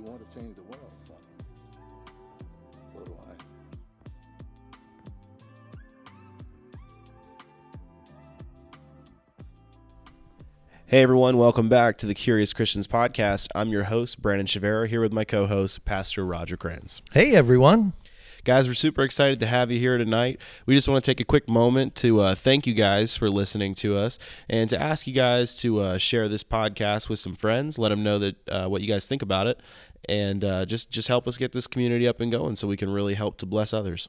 you want to change the world, son. So do I. Hey everyone, welcome back to the Curious Christians podcast. I'm your host, Brandon Chavira, here with my co host, Pastor Roger Krans. Hey everyone. Guys, we're super excited to have you here tonight. We just want to take a quick moment to uh, thank you guys for listening to us and to ask you guys to uh, share this podcast with some friends. Let them know that uh, what you guys think about it, and uh, just just help us get this community up and going so we can really help to bless others.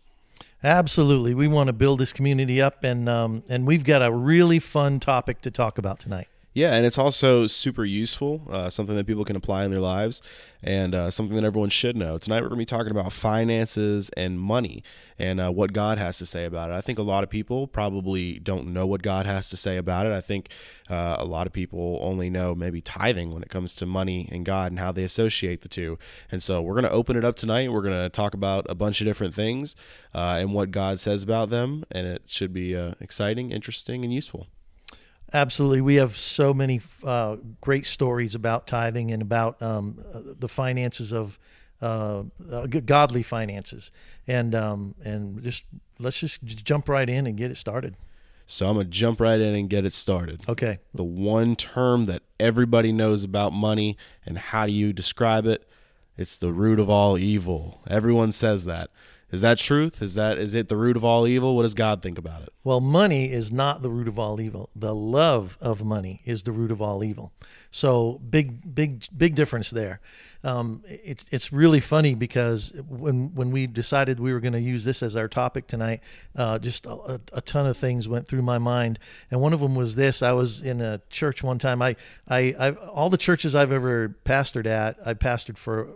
Absolutely, we want to build this community up, and um, and we've got a really fun topic to talk about tonight. Yeah, and it's also super useful, uh, something that people can apply in their lives, and uh, something that everyone should know. Tonight, we're going to be talking about finances and money and uh, what God has to say about it. I think a lot of people probably don't know what God has to say about it. I think uh, a lot of people only know maybe tithing when it comes to money and God and how they associate the two. And so, we're going to open it up tonight. We're going to talk about a bunch of different things uh, and what God says about them, and it should be uh, exciting, interesting, and useful. Absolutely, we have so many uh, great stories about tithing and about um, the finances of uh, uh godly finances, and um, and just let's just jump right in and get it started. So I'm gonna jump right in and get it started. Okay. The one term that everybody knows about money and how do you describe it? It's the root of all evil. Everyone says that. Is that truth? Is that is it the root of all evil? What does God think about it? Well, money is not the root of all evil. The love of money is the root of all evil. So big, big, big difference there. Um, it's it's really funny because when when we decided we were going to use this as our topic tonight, uh, just a, a, ton of things went through my mind, and one of them was this. I was in a church one time. I I, I all the churches I've ever pastored at, I pastored for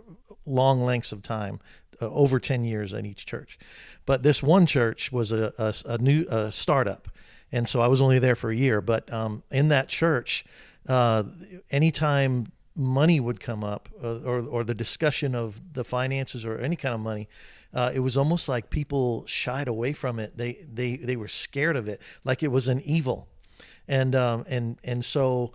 long lengths of time uh, over 10 years at each church. But this one church was a, a, a new a startup. And so I was only there for a year. But um, in that church, uh, anytime money would come up uh, or, or the discussion of the finances or any kind of money, uh, it was almost like people shied away from it. They, they, they were scared of it, like it was an evil. And, um, and, and so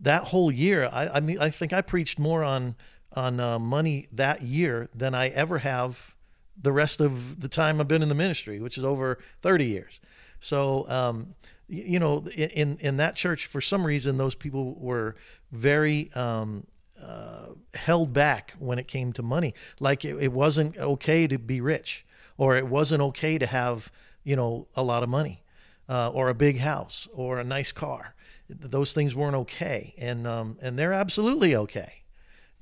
that whole year, I, I mean, I think I preached more on on uh, money that year than I ever have the rest of the time I've been in the ministry, which is over 30 years. So, um, you know, in in that church, for some reason, those people were very um, uh, held back when it came to money. Like it, it wasn't okay to be rich, or it wasn't okay to have you know a lot of money, uh, or a big house, or a nice car. Those things weren't okay, and um, and they're absolutely okay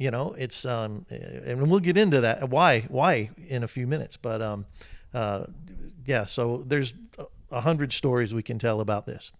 you know it's um and we'll get into that why why in a few minutes but um uh yeah so there's a hundred stories we can tell about this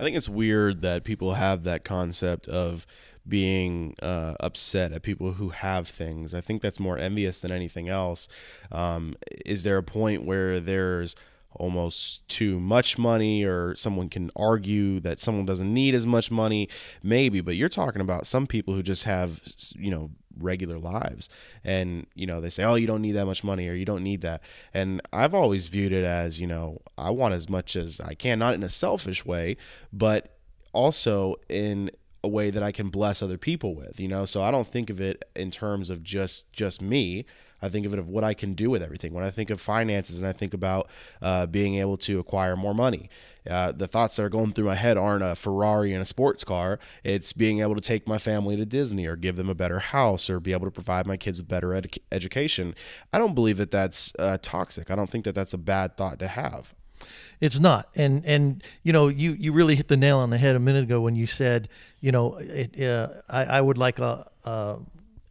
i think it's weird that people have that concept of being uh, upset at people who have things. I think that's more envious than anything else. Um, is there a point where there's almost too much money or someone can argue that someone doesn't need as much money. Maybe but you're talking about some people who just have you know regular lives. And you know they say oh you don't need that much money or you don't need that. And i've always viewed it as you know i want as much as i can not in a selfish way but also in a way that i can bless other people with you know? So i don't think of it in terms of just just me I think of it of what I can do with everything. When I think of finances and I think about uh, being able to acquire more money, uh, the thoughts that are going through my head aren't a Ferrari and a sports car. It's being able to take my family to Disney or give them a better house or be able to provide my kids with better ed- education. I don't believe that that's uh, toxic. I don't think that that's a bad thought to have. It's not, and and you know you you really hit the nail on the head a minute ago when you said you know it, uh, I I would like a, a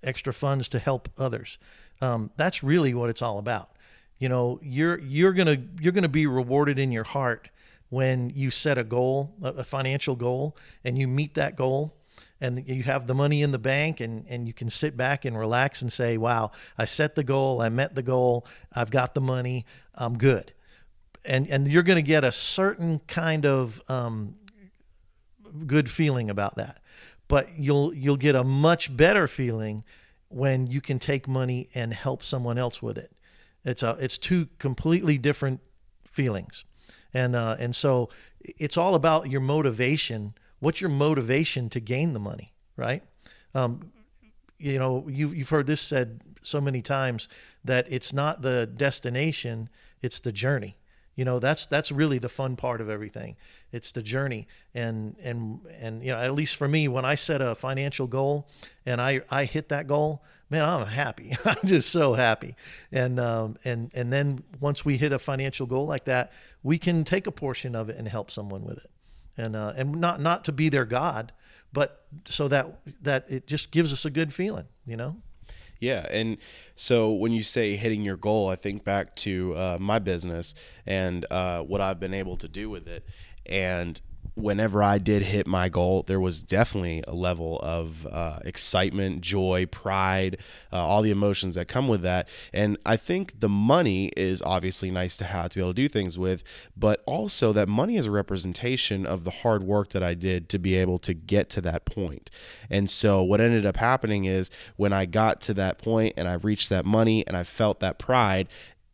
extra funds to help others. Um, that's really what it's all about. You know, you're you're gonna you're gonna be rewarded in your heart when you set a goal, a financial goal, and you meet that goal and you have the money in the bank and, and you can sit back and relax and say, wow, I set the goal, I met the goal, I've got the money, I'm good. And, and you're going to get a certain kind of um, good feeling about that. But you'll, you'll get a much better feeling when you can take money and help someone else with it. It's a it's two completely different feelings, and uh, and so it's all about your motivation. What's your motivation to gain the money, right? Um, you know, you've you've heard this said so many times that it's not the destination, it's the journey. You know, that's that's really the fun part of everything. It's the journey, and and and you know, at least for me, when I set a financial goal and I I hit that goal, man, I'm happy. I'm just so happy. And um, and and then once we hit a financial goal like that, we can take a portion of it and help someone with it, and uh, and not not to be their god, but so that that it just gives us a good feeling, you know. Yeah, and so when you say hitting your goal, I think back to uh, my business and uh, what I've been able to do with it, and whenever I did hit my goal, there was definitely a level of uh, excitement, joy, pride, uh, all the emotions that come with that. And I think the money is obviously nice to have to be able to do things with, but also that money is a representation of the hard work that I did to be able to get to that point. And so what ended up happening is when I got to that point and I reached that money and I felt that pride,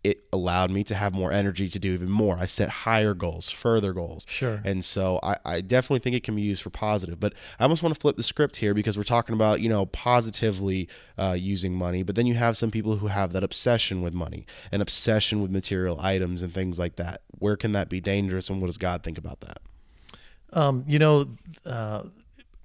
it allowed me to have more energy to do even more. I set higher goals, further goals. Sure. And so I, I definitely think it can be used for positive. But I almost want to flip the script here because we're talking about, you know, positively uh, using money. But then you have some people who have that obsession with money, an obsession with material items and things like that. Where can that be dangerous and what does God think about that? Um, you know, uh,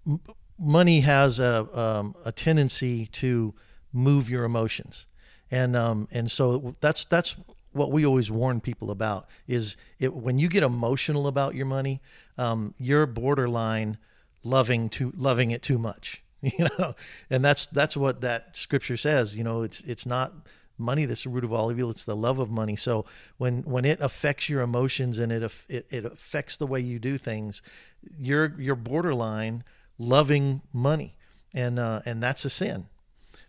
m- money has a, um, a tendency to move your emotions and um, and so that's that's what we always warn people about is it when you get emotional about your money, um, you're borderline loving to loving it too much, you know, and that's that's what that scripture says. You know, it's it's not money that's the root of all evil it's the love of money. So when when it affects your emotions and it it, it affects the way you do things you're you're borderline loving money. And uh, and that's a sin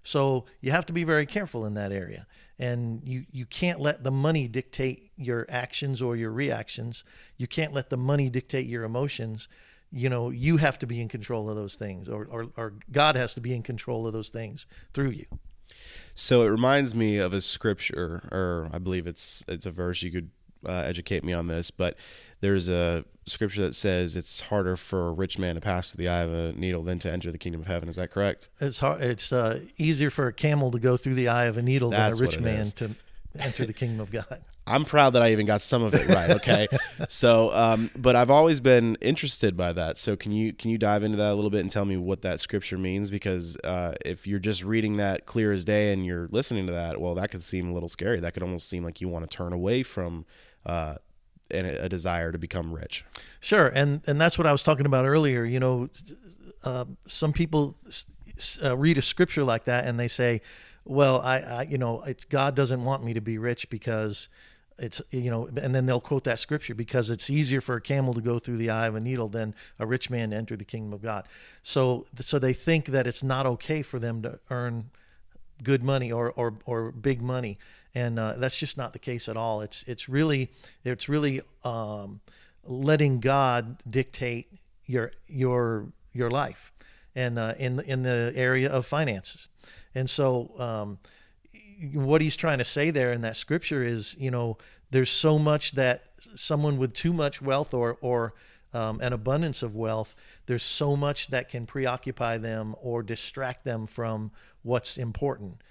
so you have to be very careful in that area. And you, you can't let the money dictate your actions or your reactions. You can't let the money dictate your emotions. You know, you have to be in control of those things, or, or, or God has to be in control of those things through you. So it reminds me of a scripture, or I believe it's it's a verse. You could uh, educate me on this, but there's a scripture that says it's harder for a rich man to pass through the eye of a needle than to enter the kingdom of heaven. Is that correct? It's hard. It's uh, easier for a camel to go through the eye of a needle That's than a rich man is. to enter the kingdom of God. I'm proud that I even got some of it right. Okay, so um, but I've always been interested by that. So can you can you dive into that a little bit and tell me what that scripture means? Because uh, if you're just reading that clear as day and you're listening to that, well, that could seem a little scary. That could almost seem like you want to turn away from uh, and a desire to become rich. Sure, and and that's what I was talking about earlier. You know, uh, some people uh, read a scripture like that and they say, "Well, I, I you know, God doesn't want me to be rich because." It's you know, and then they'll quote that scripture because it's easier for a camel to go through the eye of a needle than a rich man to enter the kingdom of God. So, so they think that it's not okay for them to earn good money or or, or big money, and uh, that's just not the case at all. It's it's really it's really um, letting God dictate your your your life, and uh, in in the area of finances, and so. Um, what he's trying to say there in that scripture is, you know, there's so much that someone with too much wealth or or um, an abundance of wealth, there's so much that can preoccupy them or distract them from what's important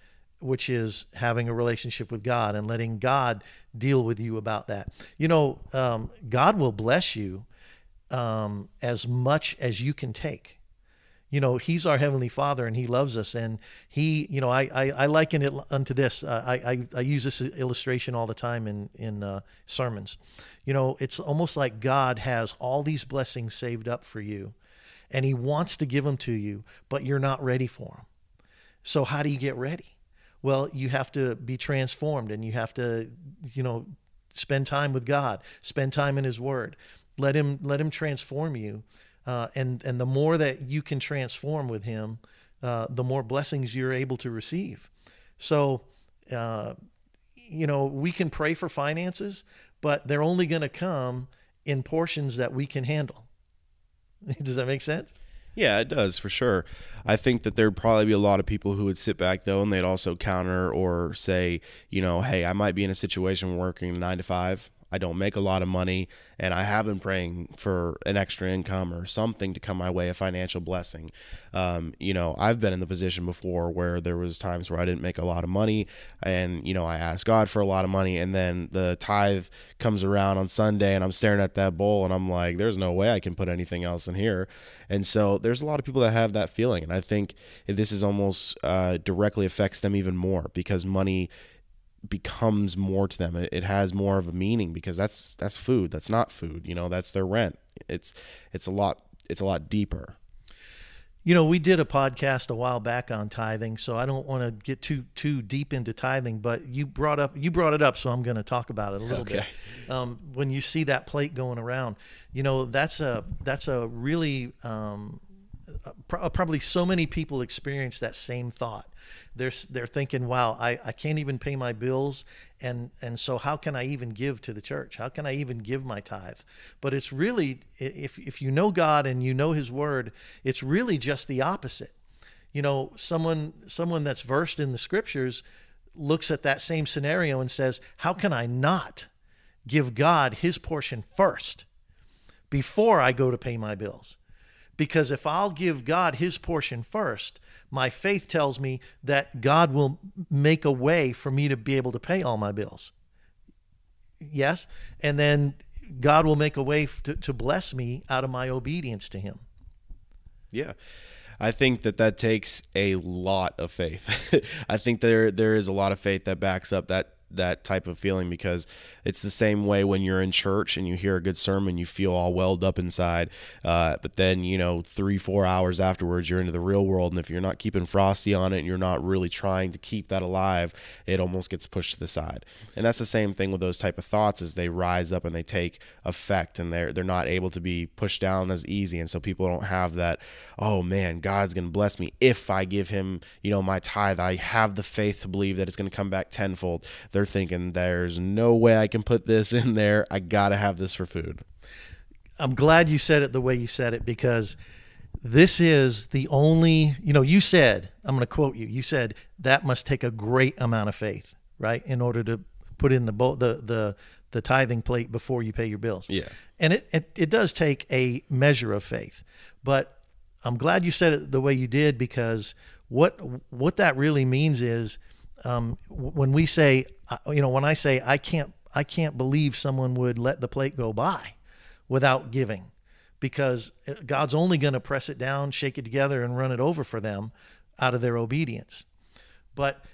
which is having a relationship with God and letting God deal with you about that. You know, um, God will bless you um, as much as you can take. You know, He's our Heavenly Father and He loves us. And He, you know, I, I, I liken it unto this. Uh, I, I, I, use this illustration all the time in, in uh, sermons. You know, it's almost like God has all these blessings saved up for you and He wants to give them to you, but you're not ready for them. So, how do you get ready? Well, you have to be transformed and you have to, you know, spend time with God, spend time in His Word. Let Him let Him transform you, uh, and and the more that you can transform with Him, uh, the more blessings you're able to receive. So, uh, you know, we can pray for finances, but they're only going to come in portions that we can handle. Does that make sense? Yeah, it does for sure. I think that there'd probably be a lot of people who would sit back though, and they'd also counter or say, you know, hey, I might be in a situation working nine to five. I don't make a lot of money, and I have been praying for an extra income or something to come my way, a financial blessing. Um, you know, I've been in the position before where there was times where I didn't make a lot of money, and you know, I asked God for a lot of money, and then the tithe comes around on Sunday, and I'm staring at that bowl, and I'm like, there's no way I can put anything else in here. And so there's a lot of people that have that feeling, and I think this is almost uh, directly affects them even more because money becomes more to them. It, it has more of a meaning because that's that's food. That's not food. You know, that's their rent. It's it's a lot it's a lot deeper. You know, we did a podcast a while back on tithing, so I don't want to get too too deep into tithing. But you brought up you brought it up, so I'm going to talk about it a little Okay. bit. Um, when you see that plate going around, you know that's a that's a really um, Uh, probably so many people experience that same thought. They're they're thinking, "Wow, I, I can't even pay my bills, and and so how can I even give to the church? How can I even give my tithe?" But it's really if if you know God and you know His Word, it's really just the opposite. You know, someone someone that's versed in the Scriptures looks at that same scenario and says, "How can I not give God His portion first before I go to pay my bills?" Because if I'll give God his portion first, my faith tells me that God will make a way for me to be able to pay all my bills. Yes. And then God will make a way to, to bless me out of my obedience to him. Yeah. I think that that takes a lot of faith. I think there there is a lot of faith that backs up that that type of feeling because it's the same way when you're in church and you hear a good sermon, you feel all welled up inside. Uh, but then, you know, three, four hours afterwards, you're into the real world. And if you're not keeping frosty on it and you're not really trying to keep that alive, it almost gets pushed to the side. And that's the same thing with those type of thoughts is they rise up and they take effect and they're, they're not able to be pushed down as easy. And so people don't have that, oh man, God's going to bless me if I give him, you know, my tithe. I have the faith to believe that it's going to come back tenfold. They're thinking there's no way I can put this in there. I got to have this for food. I'm glad you said it the way you said it because this is the only, you know, you said, I'm going to quote you. You said that must take a great amount of faith, right? In order to put in the bo- the the the tithing plate before you pay your bills. Yeah. And it, it it does take a measure of faith. But I'm glad you said it the way you did because what what that really means is um, when we say, you know, when I say I can't I can't believe someone would let the plate go by without giving because uh, God's only going to press it down, shake it together, and run it over for them out of their obedience. But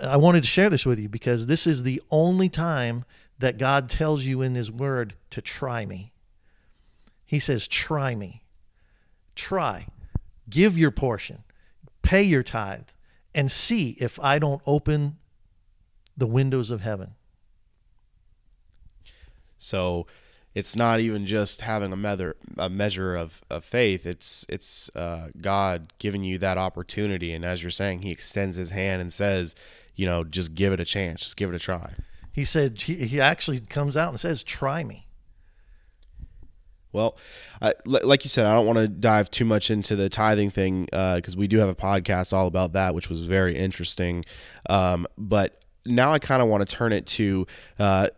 I wanted to share this with you because this is the only time that God tells you in His Word to try me. He says, Try me. Try. Give your portion. Pay your tithe and see if I don't open the windows of heaven. So it's not even just having a measure a measure of, of faith. It's it's uh, God giving you that opportunity, and as you're saying, He extends His hand and says, you know, just give it a chance, just give it a try. He said, He, he actually comes out and says, Try me. Well, I, like you said, I don't want to dive too much into the tithing thing because we do have a podcast all about that, which was very interesting. Um, but now I kind of want to turn it to uh,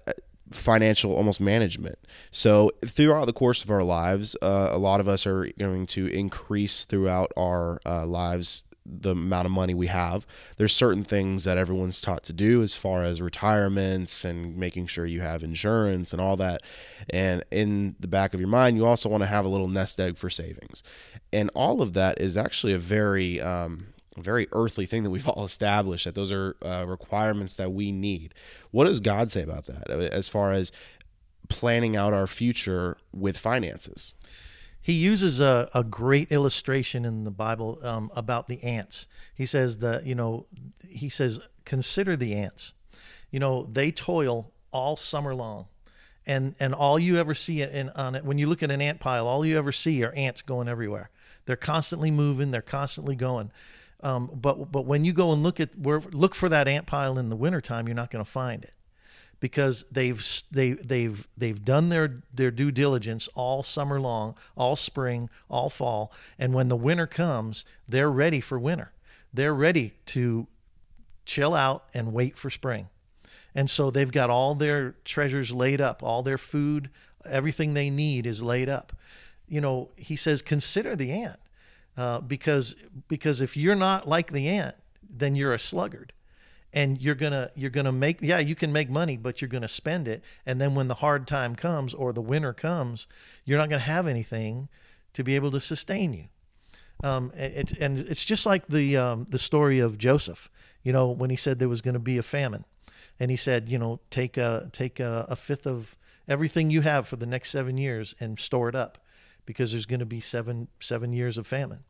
financial almost management. So throughout the course of our lives, uh, a lot of us are going to increase throughout our uh, lives the amount of money we have. There's certain things that everyone's taught to do as far as retirements and making sure you have insurance and all that. And in the back of your mind, you also want to have a little nest egg for savings. And all of that is actually a very um, very earthly thing that we've all established that those are uh, requirements that we need. What does God say about that uh, as far as planning out our future with finances? He uses a, a great illustration in the Bible um, about the ants. He says that, you know, he says, consider the ants. You know, they toil all summer long. And, and all you ever see in, on it, when you look at an ant pile, all you ever see are ants going everywhere. They're constantly moving. They're constantly going. Um, but but when you go and look at where look for that ant pile in the wintertime, you're not going to find it because they've they they've they've done their their due diligence all summer long, all spring, all fall, and when the winter comes, they're ready for winter. They're ready to chill out and wait for spring. And so they've got all their treasures laid up, all their food, everything they need is laid up. You know, he says, consider the ant, uh, because because if you're not like the ant, then you're a sluggard, and you're gonna you're gonna make yeah you can make money, but you're gonna spend it, and then when the hard time comes or the winter comes, you're not gonna have anything to be able to sustain you. Um, it, and it's just like the um, the story of Joseph. You know, when he said there was going to be a famine, and he said, you know, take a take a, a fifth of everything you have for the next seven years and store it up, because there's going to be seven seven years of famine.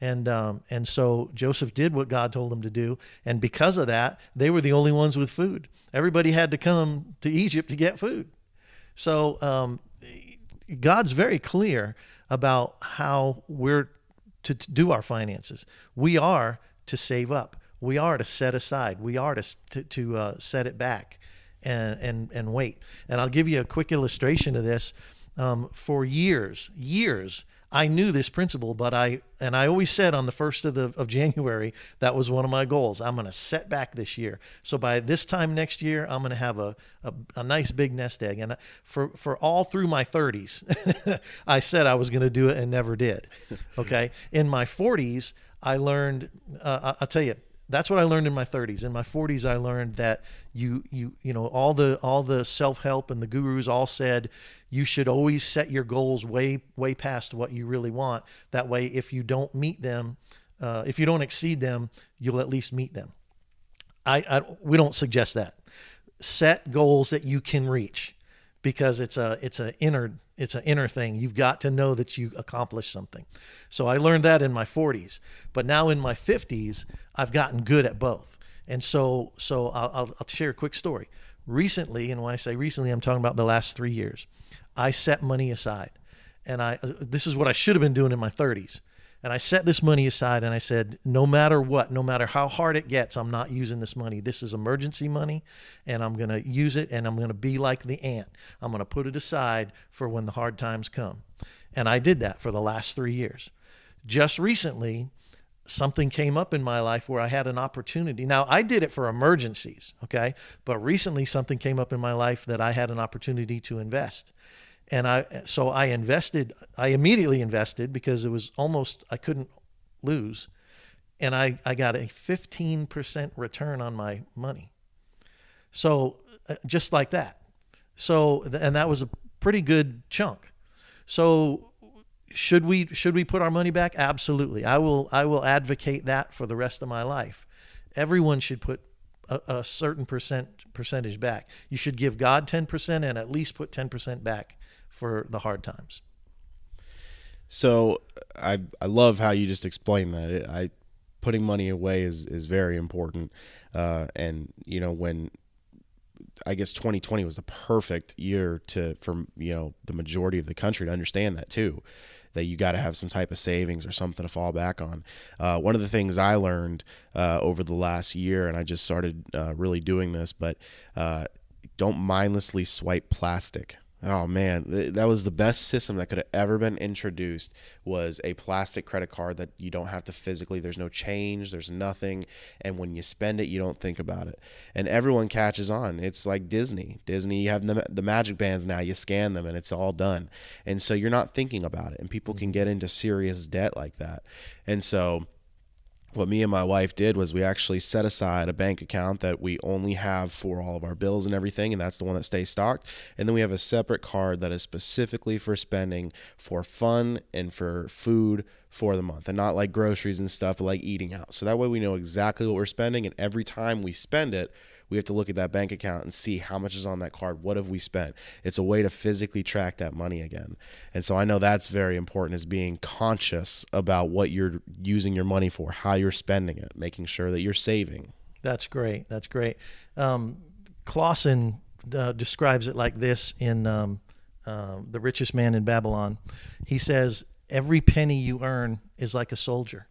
And um, and so Joseph did what God told him to do, and because of that, they were the only ones with food. Everybody had to come to Egypt to get food. So um, God's very clear about how we're to, to do our finances. We are to save up. We are to set aside. We are to to, to uh, set it back and and and wait. And I'll give you a quick illustration of this. Um, for years, years, I knew this principle, but I and I always said on the first of the of January that was one of my goals. I'm going to set back this year. So by this time next year, I'm going to have a, a, a nice big nest egg. And for for all through my 30s, I said I was going to do it and never did. Okay, in my 40s, I learned. Uh, I'll tell you, that's what I learned in my 30s. In my 40s, I learned that you you you know all the all the self help and the gurus all said you should always set your goals way way past what you really want. That way, if you don't meet them, uh, if you don't exceed them, you'll at least meet them. I, I we don't suggest that. Set goals that you can reach because it's a it's a inner it's an inner thing. You've got to know that you accomplished something. So I learned that in my 40s, but now in my 50s, I've gotten good at both. And so so I'll, I'll, I'll share a quick story. Recently, and when I say recently, I'm talking about the last three years. I set money aside, and I uh, this is what I should have been doing in my 30s. And I set this money aside and I said, no matter what, no matter how hard it gets, I'm not using this money. This is emergency money and I'm going to use it and I'm going to be like the ant. I'm going to put it aside for when the hard times come. And I did that for the last three years. Just recently, something came up in my life where I had an opportunity. Now, I did it for emergencies, okay? But recently, something came up in my life that I had an opportunity to invest and I so I invested. I immediately invested because it was almost I couldn't lose, and I I got a fifteen percent return on my money. So uh, just like that. So and that was a pretty good chunk. So should we should we put our money back? Absolutely. I will I will advocate that for the rest of my life. Everyone should put a, a certain percent percentage back. You should give God 10% and at least put 10% back for the hard times. So I I love how you just explained that. It, I putting money away is is very important, uh, and you know when I guess 2020 was the perfect year to for you know the majority of the country to understand that too, that you got to have some type of savings or something to fall back on. Uh, one of the things I learned uh, over the last year, and I just started uh, really doing this, but uh, don't mindlessly swipe plastic Oh man, that was the best system that could have ever been introduced was a plastic credit card that you don't have to physically there's no change, there's nothing, and when you spend it you don't think about it. And everyone catches on. It's like Disney. Disney you have the, the magic bands now, you scan them and it's all done. And so you're not thinking about it and people can mm-hmm. get into serious debt like that. And so what me and my wife did was we actually set aside a bank account that we only have for all of our bills and everything and that's the one that stays stocked. And then we have a separate card that is specifically for spending for fun and for food for the month and not like groceries and stuff but like eating out. So that way we know exactly what we're spending and every time we spend it we have to look at that bank account and see how much is on that card. What have we spent? It's a way to physically track that money again. And so I know that's very important is being conscious about what you're using your money for, how you're spending it, making sure that you're saving. That's great. That's great. Um, Clason uh, describes it like this in um, uh, The Richest Man in Babylon. He says, Every penny you earn is like a soldier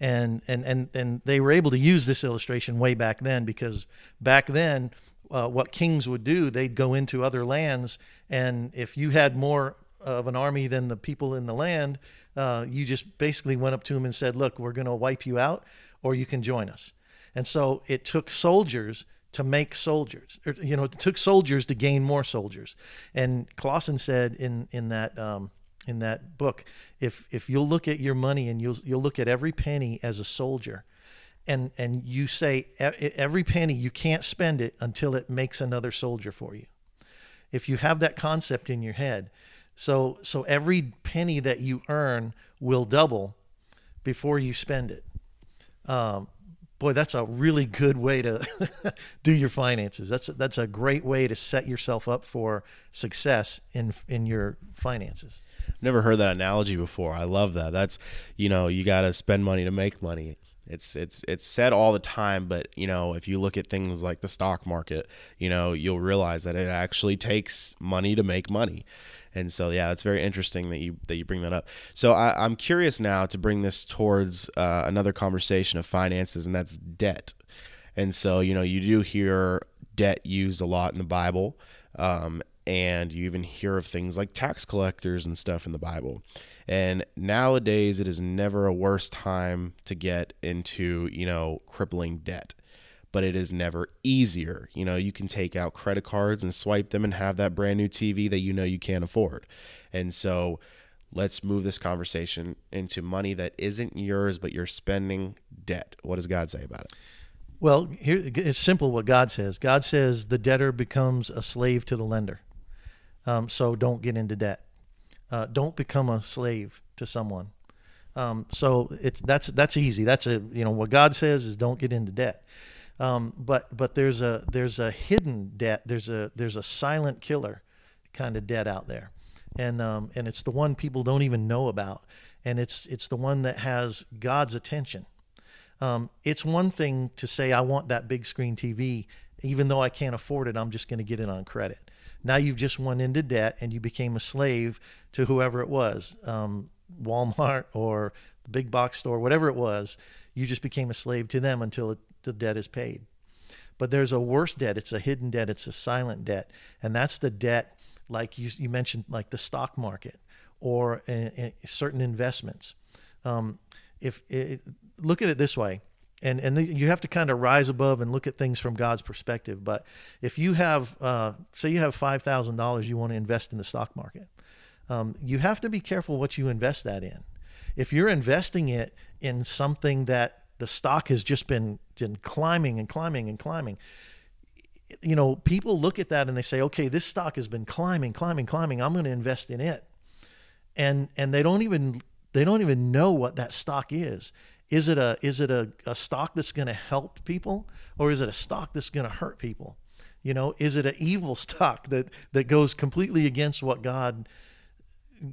and and and and they were able to use this illustration way back then because back then uh, what kings would do they'd go into other lands and if you had more of an army than the people in the land uh, you just basically went up to them and said look we're going to wipe you out or you can join us and so it took soldiers to make soldiers. Or, you know, it took soldiers to gain more soldiers. And Clason said in in that um, in that book, if if you'll look at your money and you'll you'll look at every penny as a soldier, and and you say every penny you can't spend it until it makes another soldier for you. If you have that concept in your head, so so every penny that you earn will double before you spend it. Um, boy, that's a really good way to do your finances. That's a, that's a great way to set yourself up for success in in your finances. Never heard that analogy before. I love that. That's you know you got to spend money to make money. It's it's it's said all the time, but you know if you look at things like the stock market, you know you'll realize that it actually takes money to make money. And so, yeah, it's very interesting that you that you bring that up. So, I, am curious now to bring this towards uh, another conversation of finances, and that's debt. And so, you know, you do hear debt used a lot in the Bible, um, and you even hear of things like tax collectors and stuff in the Bible. And nowadays, it is never a worse time to get into, you know, crippling debt but it is never easier. You know, you can take out credit cards and swipe them and have that brand new TV that you know you can't afford. And so let's move this conversation into money that isn't yours, but you're spending debt. What does God say about it? Well, here it's simple what God says. God says the debtor becomes a slave to the lender. Um, so don't get into debt. Uh, don't become a slave to someone. Um, so it's that's that's easy. That's a you know what God says is don't get into debt. Um, but but there's a there's a hidden debt. There's a there's a silent killer kind of debt out there, and um, and it's the one people don't even know about, and it's it's the one that has God's attention. Um, it's one thing to say I want that big screen TV, even though I can't afford it. I'm just going to get it on credit. Now you've just went into debt and you became a slave to whoever it was, um, Walmart or the big box store, whatever it was. You just became a slave to them until it the debt is paid. But there's a worse debt. It's a hidden debt. It's a silent debt, and that's the debt, like you you mentioned, like the stock market or certain investments. Um, if it, look at it this way, and and the, you have to kind of rise above and look at things from God's perspective. But if you have, uh, say, you have five thousand dollars you want to invest in the stock market, um, you have to be careful what you invest that in. If you're investing it in something that the stock has just been, been climbing and climbing and climbing. You know, people look at that and they say, okay, this stock has been climbing, climbing, climbing. I'm going to invest in it. And, and they don't even, they don't even know what that stock is. Is it a, is it a, a stock that's going to help people or is it a stock that's going to hurt people? You know, is it an evil stock that, that goes completely against what God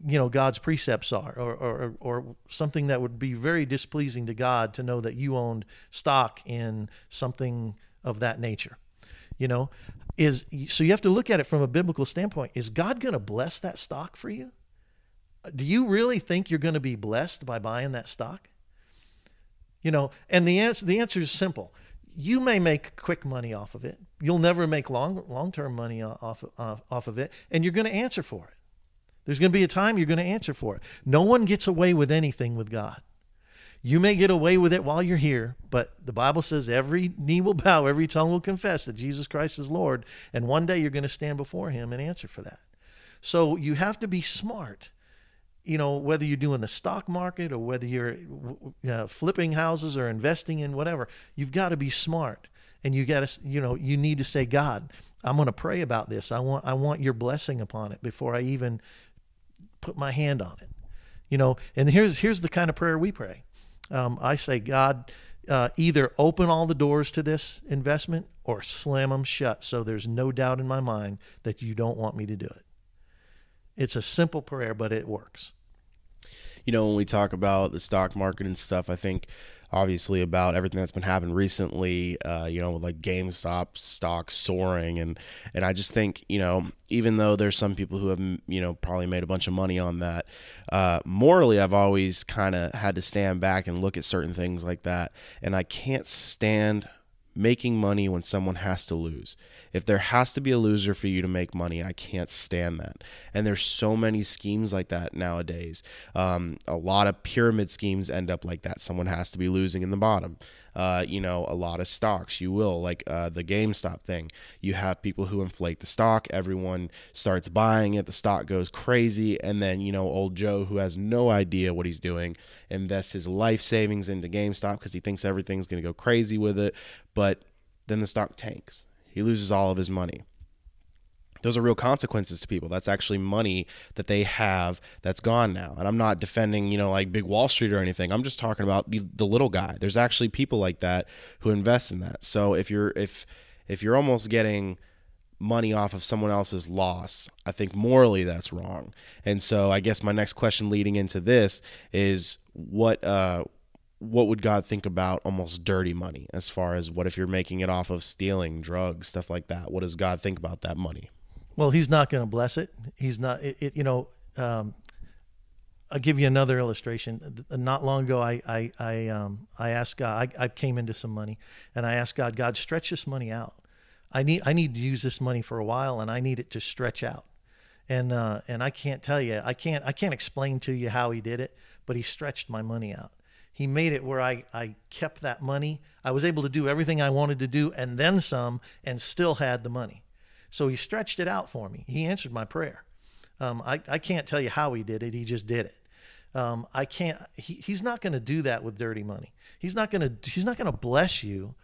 you know God's precepts are, or, or or something that would be very displeasing to God to know that you owned stock in something of that nature. You know, is so you have to look at it from a biblical standpoint. Is God going to bless that stock for you? Do you really think you're going to be blessed by buying that stock? You know, and the answer the answer is simple. You may make quick money off of it. You'll never make long long term money off off, off of it, and you're going to answer for it. There's going to be a time you're going to answer for it. No one gets away with anything with God. You may get away with it while you're here, but the Bible says every knee will bow, every tongue will confess that Jesus Christ is Lord, and one day you're going to stand before him and answer for that. So you have to be smart. You know, whether you're doing the stock market or whether you're uh, flipping houses or investing in whatever, you've got to be smart. And you got to, you know, you need to say, God, I'm going to pray about this. I want, I want your blessing upon it before I even put my hand on it. You know, and here's here's the kind of prayer we pray. Um, I say, God, uh, either open all the doors to this investment or slam them shut, so there's no doubt in my mind that you don't want me to do it. It's a simple prayer, but it works. You know, when we talk about the stock market and stuff, I think obviously about everything that's been happening recently. Uh, you know, like GameStop stock soaring, and and I just think you know, even though there's some people who have you know probably made a bunch of money on that, uh, morally I've always kind of had to stand back and look at certain things like that, and I can't stand making money when someone has to lose. If there has to be a loser for you to make money, I can't stand that. And there's so many schemes like that nowadays. Um, a lot of pyramid schemes end up like that. Someone has to be losing in the bottom. Uh, you know, a lot of stocks, you will, like uh, the GameStop thing. You have people who inflate the stock, everyone starts buying it, the stock goes crazy, and then, you know, old Joe, who has no idea what he's doing, invests his life savings into GameStop because he thinks everything's going to go crazy with it. But then the stock tanks. He loses all of his money those are real consequences to people. That's actually money that they have that's gone now. And I'm not defending, you know, like big Wall Street or anything. I'm just talking about the, the little guy. There's actually people like that who invest in that. So if you're if if you're almost getting money off of someone else's loss, I think morally that's wrong. And so I guess my next question leading into this is what uh what would God think about almost dirty money as far as what if you're making it off of stealing, drugs, stuff like that? What does God think about that money? Well, he's not going to bless it. He's not. It, it, you know, um, I'll give you another illustration. Not long ago, I I I, um, I asked God. I, I came into some money, and I asked God, God, stretch this money out. I need I need to use this money for a while, and I need it to stretch out. And uh, and I can't tell you. I can't I can't explain to you how He did it, but He stretched my money out. He made it where I, I kept that money. I was able to do everything I wanted to do and then some, and still had the money. So he stretched it out for me. He answered my prayer. Um, I, I can't tell you how he did it. He just did it. Um, I can't. He, he's not going to do that with dirty money. He's not going to. He's not going to bless you.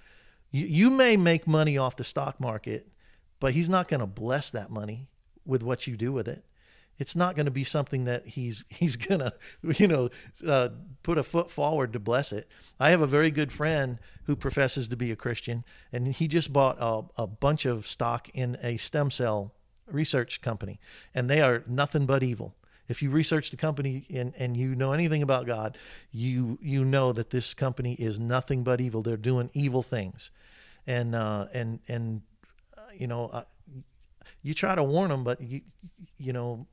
you. You may make money off the stock market, but he's not going to bless that money with what you do with it it's not going to be something that he's he's to you know uh, put a foot forward to bless it. I have a very good friend who professes to be a Christian, and he just bought a, a bunch of stock in a stem cell research company, and they are nothing but evil. If you research the company and, and you know anything about God, you you know that this company is nothing but evil. They're doing evil things, and uh, and and uh, you know. Uh, you try to warn them, but you, you know,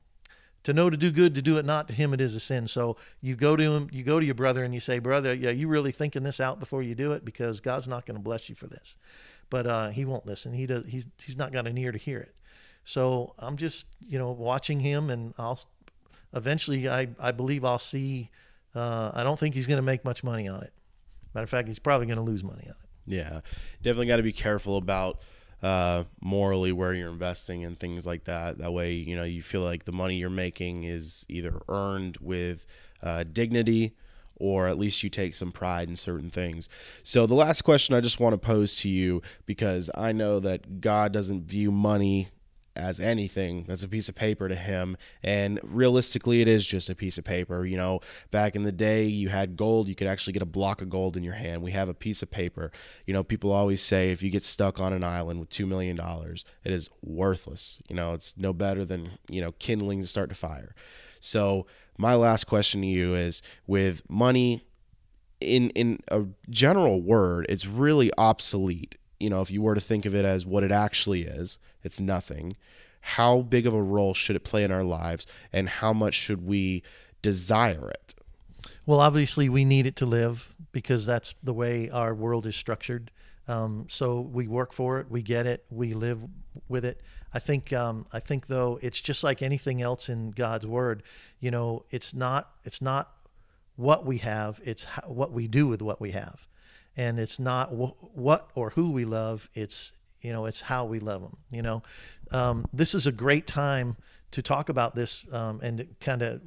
to know to do good to do it not to him it is a sin. So you go to him you go to your brother and you say brother yeah you really thinking this out before you do it? Because god's not going to bless you for this. But uh, he won't listen. He does he's he's not got an ear to hear it. So i'm just you know watching him and i'll eventually i i believe i'll see uh, i don't think he's going to make much money on it. Matter of fact he's probably going to lose money on it. Yeah definitely got to be careful about uh, morally where you're investing and things like that. That way, you know, you feel like the money you're making is either earned with uh, dignity or at least you take some pride in certain things. So, the last question I just want to pose to you because I know that God doesn't view money as anything that's a piece of paper to him. And realistically it is just a piece of paper. You know back in the day you had gold you could actually get a block of gold in your hand. We have a piece of paper. You know people always say if you get stuck on an island with 2 million dollars it is worthless. You know it's no better than you know kindling to start a fire. So my last question to you is with money in in a general word it's really obsolete. You know, if you were to think of it as what it actually is, it's nothing. How big of a role should it play in our lives, and how much should we desire it? Well, obviously, we need it to live because that's the way our world is structured. Um, so we work for it, we get it, we live with it. I think um, I think though it's just like anything else in God's word. You know, it's not it's not what we have; it's how, what we do with what we have and it's not wh- what or who we love it's you know it's how we love them you know? Um, this is a great time to talk about this um, and kind of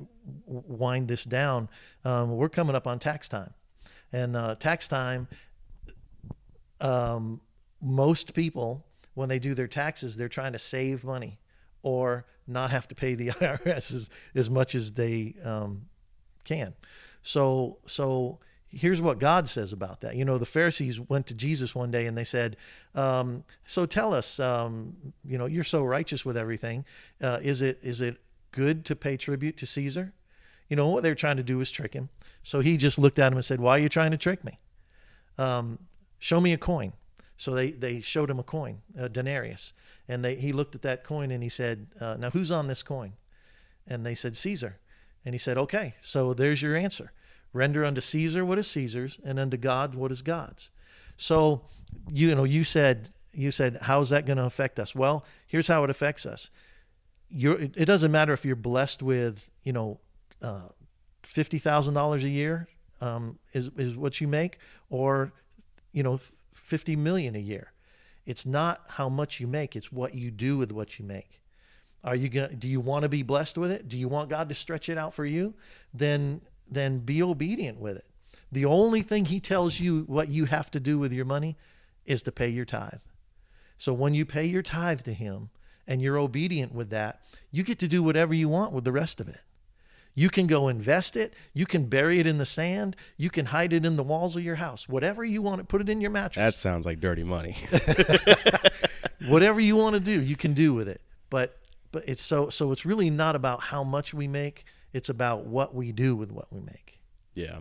wind this down. Um, we're coming up on tax time. And uh, tax time um, most people when they do their taxes they're trying to save money or not have to pay the irs as, as much as they um, can. So so here's what God says about that. You know, the Pharisees went to Jesus one day and they said, um, "So tell us, um, you know, you're so righteous with everything. Uh, is it is it good to pay tribute to Caesar?" You know what they're trying to do is trick him. So he just looked at him and said, "Why are you trying to trick me? Um, show me a coin." So they they showed him a coin, a denarius, and they he looked at that coin and he said, uh, "Now who's on this coin?" And they said, "Caesar." And he said, "Okay, so there's your answer." Render unto Caesar what is Caesar's, and unto God what is God's. So, you know, you said you said how's that going to affect us? Well, here's how it affects us. You're, it doesn't matter if you're blessed with, you know, uh, fifty thousand dollars a year um, is is what you make, or you know, fifty million a year. It's not how much you make; it's what you do with what you make. Are you gonna? Do you want to be blessed with it? Do you want God to stretch it out for you? Then then be obedient with it. The only thing He tells you what you have to do with your money is to pay your tithe. So when you pay your tithe to Him and you're obedient with that, you get to do whatever you want with the rest of it. You can go invest it. You can bury it in the sand. You can hide it in the walls of your house. Whatever you want to put it in your mattress. That sounds like dirty money. Whatever you want to do, you can do with it. But but it's so so it's really not about how much we make. It's about what we do with what we make. Yeah.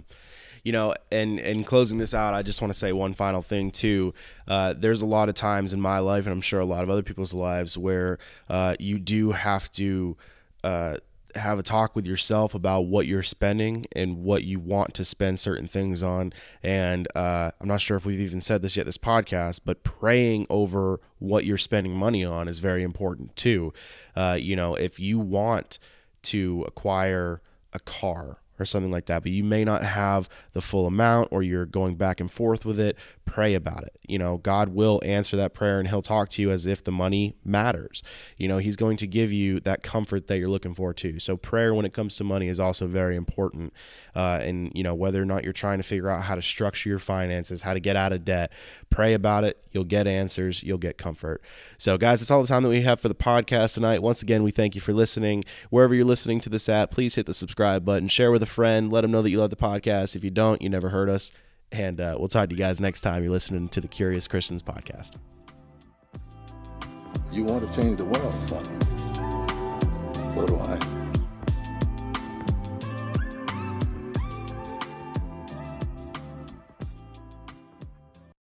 You know, and and closing this out, I just want to say one final thing too. Uh, there's a lot of times in my life, and I'm sure a lot of other people's lives, where uh, you do have to uh, have a talk with yourself about what you're spending and what you want to spend certain things on. And uh, I'm not sure if we've even said this yet, this podcast, but praying over what you're spending money on is very important too. Uh, you know, if you want to acquire a car or something like that, but you may not have the full amount or you're going back and forth with it, pray about it. You know, God will answer that prayer and he'll talk to you as if the money matters. You know, he's going to give you that comfort that you're looking for too. So prayer when it comes to money is also very important. Uh, and, you know, whether or not you're trying to figure out how to structure your finances, how to get out of debt, pray about it. You'll get answers. You'll get comfort. So, guys, that's all the time that we have for the podcast tonight. Once again, we thank you for listening. Wherever you're listening to this at, please hit the subscribe button, share with a friend, let them know that you love the podcast. If you don't, you never heard us. And uh, we'll talk to you guys next time you're listening to the Curious Christians podcast. You want to change the world, son. So do I.